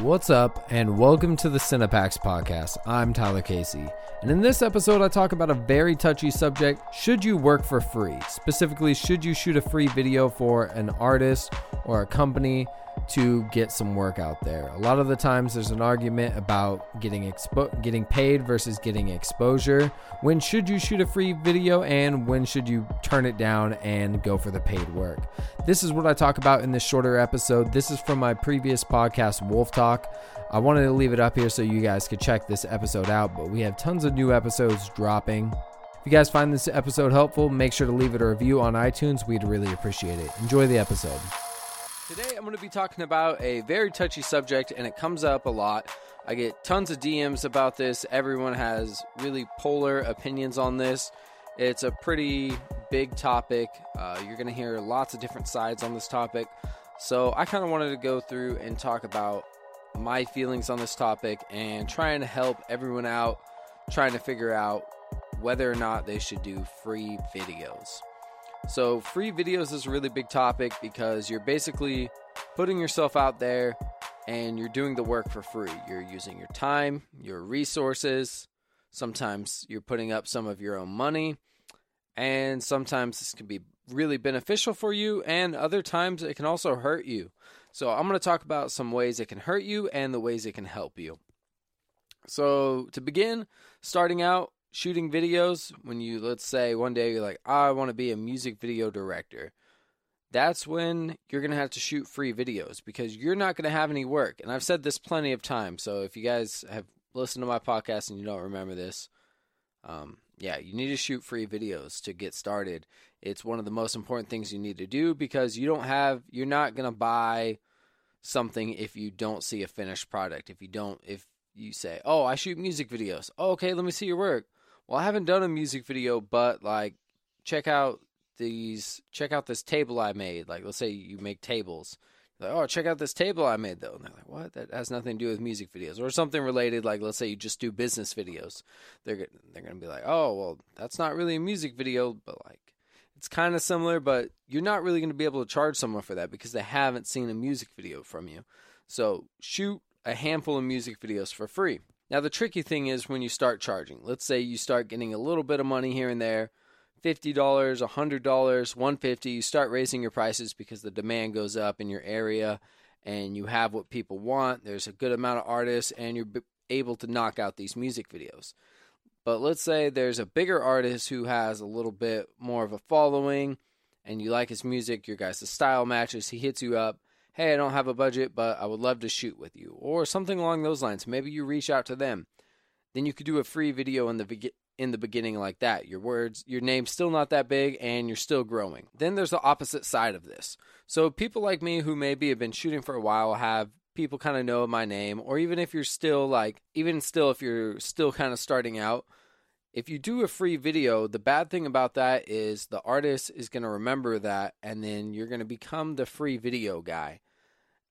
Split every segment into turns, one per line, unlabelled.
What's up, and welcome to the CinePacks podcast. I'm Tyler Casey, and in this episode, I talk about a very touchy subject should you work for free? Specifically, should you shoot a free video for an artist or a company to get some work out there? A lot of the times, there's an argument about getting expo- getting paid versus getting exposure. When should you shoot a free video, and when should you turn it down and go for the paid work? This is what I talk about in this shorter episode. This is from my previous podcast, Wolf Talk. I wanted to leave it up here so you guys could check this episode out, but we have tons of new episodes dropping. If you guys find this episode helpful, make sure to leave it a review on iTunes. We'd really appreciate it. Enjoy the episode. Today, I'm going to be talking about a very touchy subject, and it comes up a lot. I get tons of DMs about this. Everyone has really polar opinions on this. It's a pretty big topic. Uh, you're going to hear lots of different sides on this topic. So, I kind of wanted to go through and talk about my feelings on this topic and trying to help everyone out, trying to figure out whether or not they should do free videos. So, free videos is a really big topic because you're basically putting yourself out there and you're doing the work for free. You're using your time, your resources. Sometimes you're putting up some of your own money, and sometimes this can be really beneficial for you, and other times it can also hurt you. So, I'm going to talk about some ways it can hurt you and the ways it can help you. So, to begin, starting out, shooting videos, when you, let's say, one day you're like, I want to be a music video director, that's when you're going to have to shoot free videos because you're not going to have any work. And I've said this plenty of times. So, if you guys have listened to my podcast and you don't remember this, um, yeah, you need to shoot free videos to get started. It's one of the most important things you need to do because you don't have, you're not going to buy something if you don't see a finished product. If you don't, if you say, oh, I shoot music videos. Oh, okay, let me see your work. Well, I haven't done a music video, but like, check out these, check out this table I made. Like, let's say you make tables. Like, oh, check out this table I made though. And they're like, what? That has nothing to do with music videos or something related. Like, let's say you just do business videos. They're they're gonna be like, oh, well, that's not really a music video, but like, it's kind of similar. But you're not really gonna be able to charge someone for that because they haven't seen a music video from you. So shoot a handful of music videos for free. Now, the tricky thing is when you start charging. Let's say you start getting a little bit of money here and there. $50, $100, 150, you start raising your prices because the demand goes up in your area and you have what people want. There's a good amount of artists and you're able to knock out these music videos. But let's say there's a bigger artist who has a little bit more of a following and you like his music, your guys' style matches, he hits you up. Hey, I don't have a budget, but I would love to shoot with you. Or something along those lines. Maybe you reach out to them. Then you could do a free video in the in the beginning like that. Your words, your name's still not that big and you're still growing. Then there's the opposite side of this. So people like me who maybe have been shooting for a while have people kind of know my name or even if you're still like even still if you're still kind of starting out, if you do a free video, the bad thing about that is the artist is going to remember that and then you're going to become the free video guy.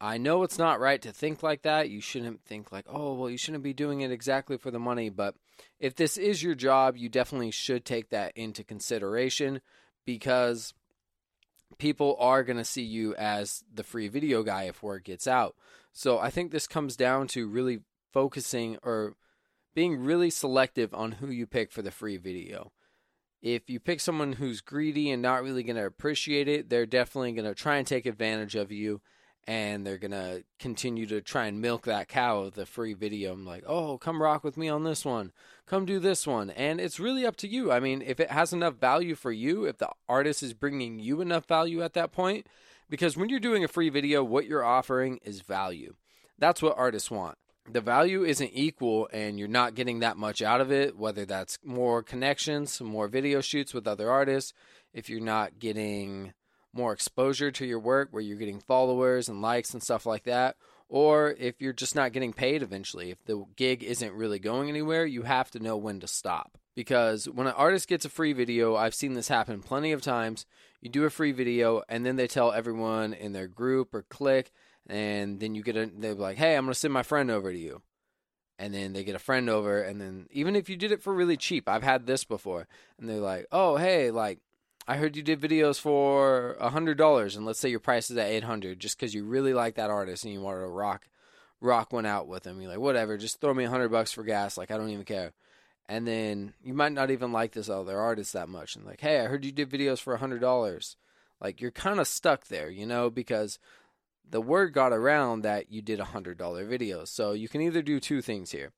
I know it's not right to think like that. You shouldn't think like, oh, well, you shouldn't be doing it exactly for the money. But if this is your job, you definitely should take that into consideration because people are going to see you as the free video guy if word gets out. So I think this comes down to really focusing or being really selective on who you pick for the free video. If you pick someone who's greedy and not really going to appreciate it, they're definitely going to try and take advantage of you and they're gonna continue to try and milk that cow of the free video. I'm like, oh, come rock with me on this one, come do this one, and it's really up to you. I mean, if it has enough value for you, if the artist is bringing you enough value at that point, because when you're doing a free video, what you're offering is value. That's what artists want. The value isn't equal, and you're not getting that much out of it. Whether that's more connections, more video shoots with other artists, if you're not getting more exposure to your work where you're getting followers and likes and stuff like that or if you're just not getting paid eventually if the gig isn't really going anywhere you have to know when to stop because when an artist gets a free video i've seen this happen plenty of times you do a free video and then they tell everyone in their group or click and then you get a they're like hey i'm to send my friend over to you and then they get a friend over and then even if you did it for really cheap i've had this before and they're like oh hey like I heard you did videos for a hundred dollars, and let's say your price is at eight hundred, just because you really like that artist and you want to rock, rock one out with him. You're like, whatever, just throw me a hundred bucks for gas. Like I don't even care. And then you might not even like this other artist that much. And like, hey, I heard you did videos for a hundred dollars. Like you're kind of stuck there, you know, because the word got around that you did a hundred dollar videos. So you can either do two things here.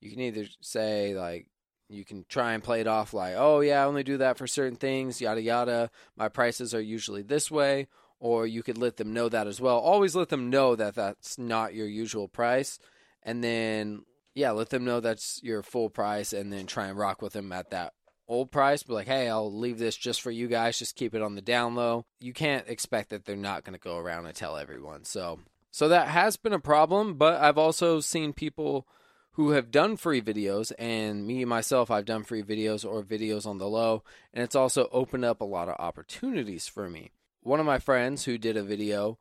You can either say like you can try and play it off like, oh yeah, I only do that for certain things, yada yada. My prices are usually this way, or you could let them know that as well. Always let them know that that's not your usual price, and then yeah, let them know that's your full price, and then try and rock with them at that old price. Be like, hey, I'll leave this just for you guys. Just keep it on the down low. You can't expect that they're not going to go around and tell everyone. So, so that has been a problem. But I've also seen people who have done free videos, and me myself, I've done free videos or videos on the low, and it's also opened up a lot of opportunities for me one of my friends who did a video,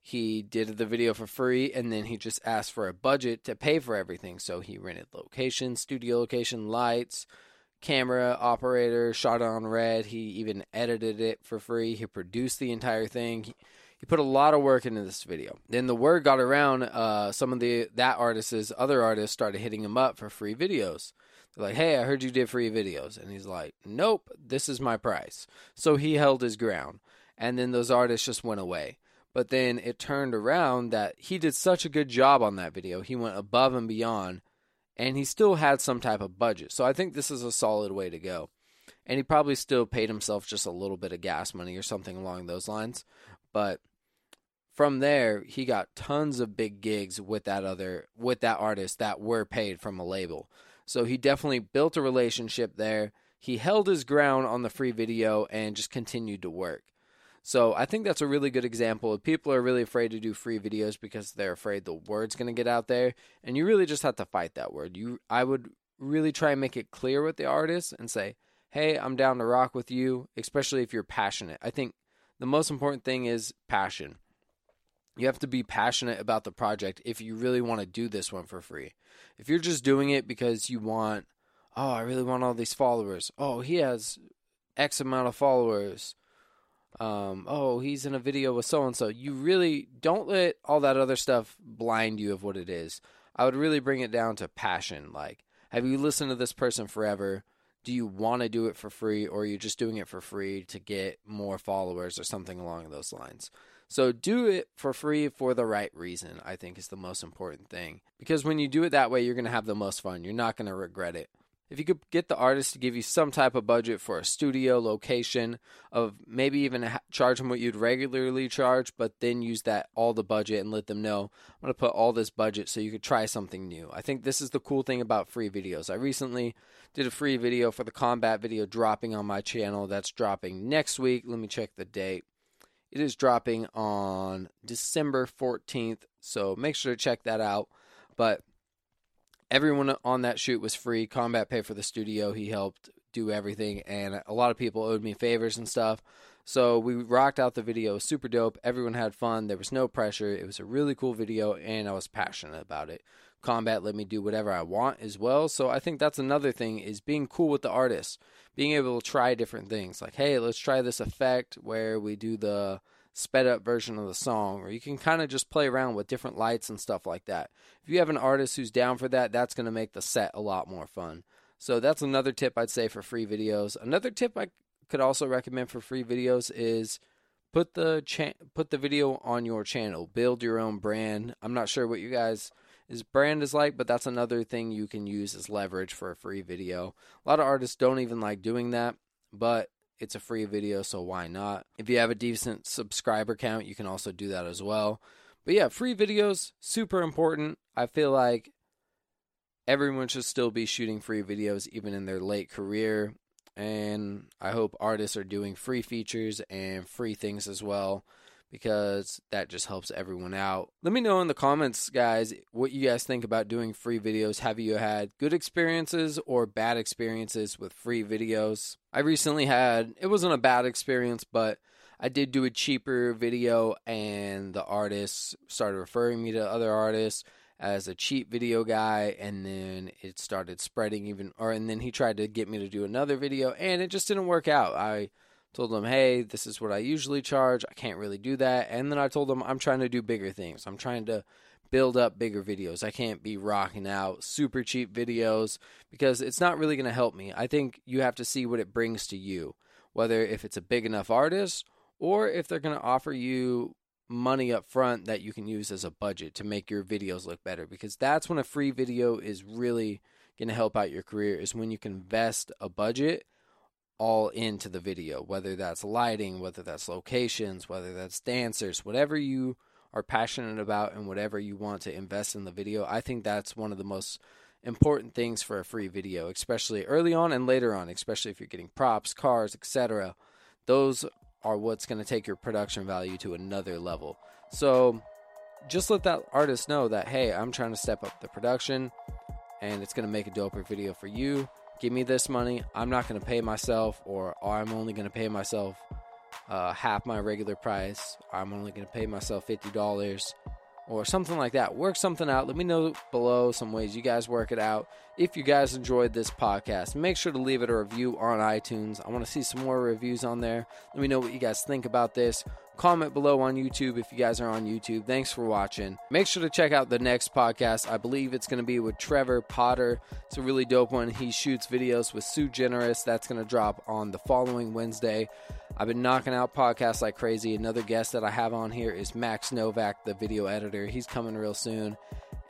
he did the video for free and then he just asked for a budget to pay for everything. So he rented location, studio location, lights, camera, operator, shot on red. He even edited it for free. He produced the entire thing. He, he put a lot of work into this video. Then the word got around. Uh, some of the that artist's other artists started hitting him up for free videos. They're like, "Hey, I heard you did free videos," and he's like, "Nope, this is my price." So he held his ground and then those artists just went away. But then it turned around that he did such a good job on that video. He went above and beyond, and he still had some type of budget. So I think this is a solid way to go. And he probably still paid himself just a little bit of gas money or something along those lines. But from there, he got tons of big gigs with that other with that artist that were paid from a label. So he definitely built a relationship there. He held his ground on the free video and just continued to work. So I think that's a really good example people are really afraid to do free videos because they're afraid the word's going to get out there, and you really just have to fight that word. You, I would really try and make it clear with the artist and say, "Hey, I'm down to rock with you," especially if you're passionate. I think the most important thing is passion. You have to be passionate about the project if you really want to do this one for free. If you're just doing it because you want, oh, I really want all these followers. Oh, he has X amount of followers um, oh, he's in a video with so and so. You really don't let all that other stuff blind you of what it is. I would really bring it down to passion. Like, have you listened to this person forever? Do you want to do it for free, or are you just doing it for free to get more followers or something along those lines? So, do it for free for the right reason, I think is the most important thing. Because when you do it that way, you're going to have the most fun. You're not going to regret it. If you could get the artist to give you some type of budget for a studio location, of maybe even charge them what you'd regularly charge, but then use that all the budget and let them know I'm going to put all this budget so you could try something new. I think this is the cool thing about free videos. I recently did a free video for the combat video dropping on my channel. That's dropping next week. Let me check the date. It is dropping on December 14th, so make sure to check that out. But everyone on that shoot was free. Combat paid for the studio. He helped do everything, and a lot of people owed me favors and stuff. So we rocked out the video. Super dope. Everyone had fun. There was no pressure. It was a really cool video, and I was passionate about it. Combat let me do whatever I want as well. So I think that's another thing is being cool with the artist, being able to try different things. Like, hey, let's try this effect where we do the sped up version of the song, or you can kind of just play around with different lights and stuff like that. If you have an artist who's down for that, that's going to make the set a lot more fun. So that's another tip I'd say for free videos. Another tip I could also recommend for free videos is put the cha- put the video on your channel. Build your own brand. I'm not sure what you guys his brand is like, but that's another thing you can use as leverage for a free video. A lot of artists don't even like doing that, but it's a free video, so why not? If you have a decent subscriber count, you can also do that as well. But yeah, free videos, super important. I feel like everyone should still be shooting free videos even in their late career. And I hope artists are doing free features and free things as well because that just helps everyone out. Let me know in the comments, guys, what you guys think about doing free videos. Have you had good experiences or bad experiences with free videos? I recently had, it wasn't a bad experience, but I did do a cheaper video, and the artist started referring me to other artists as a cheap video guy and then it started spreading even or and then he tried to get me to do another video and it just didn't work out. I told them, hey, this is what I usually charge. I can't really do that. And then I told them I'm trying to do bigger things. I'm trying to build up bigger videos. I can't be rocking out super cheap videos because it's not really going to help me. I think you have to see what it brings to you, whether if it's a big enough artist or if they're going to offer you money up front that you can use as a budget to make your videos look better because that's when a free video is really going to help out your career is when you can invest a budget all into the video whether that's lighting whether that's locations whether that's dancers whatever you are passionate about and whatever you want to invest in the video i think that's one of the most important things for a free video especially early on and later on especially if you're getting props cars etc those are what's going to take your production value to another level. So just let that artist know that, hey, I'm trying to step up the production and it's going to make a doper video for you. Give me this money. I'm not going to pay myself, or I'm only going to pay myself uh, half my regular price. I'm only going to pay myself $50 or something like that. Work something out. Let me know below some ways you guys work it out. If you guys enjoyed this podcast, make sure to leave it a review on iTunes. I want to see some more reviews on there. Let me know what you guys think about this. Comment below on YouTube if you guys are on YouTube. Thanks for watching. Make sure to check out the next podcast. I believe it's going to be with Trevor Potter. It's a really dope one. He shoots videos with Sue Generous. That's going to drop on the following Wednesday. I've been knocking out podcasts like crazy. Another guest that I have on here is Max Novak, the video editor. He's coming real soon.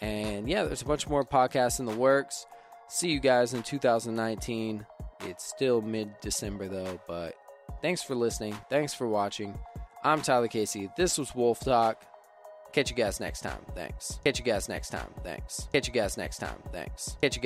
And yeah, there's a bunch more podcasts in the works. See you guys in 2019. It's still mid December though, but thanks for listening. Thanks for watching. I'm Tyler Casey. This was Wolf Talk. Catch you guys next time. Thanks. Catch you guys next time. Thanks. Catch you guys next time. Thanks. Catch you guys.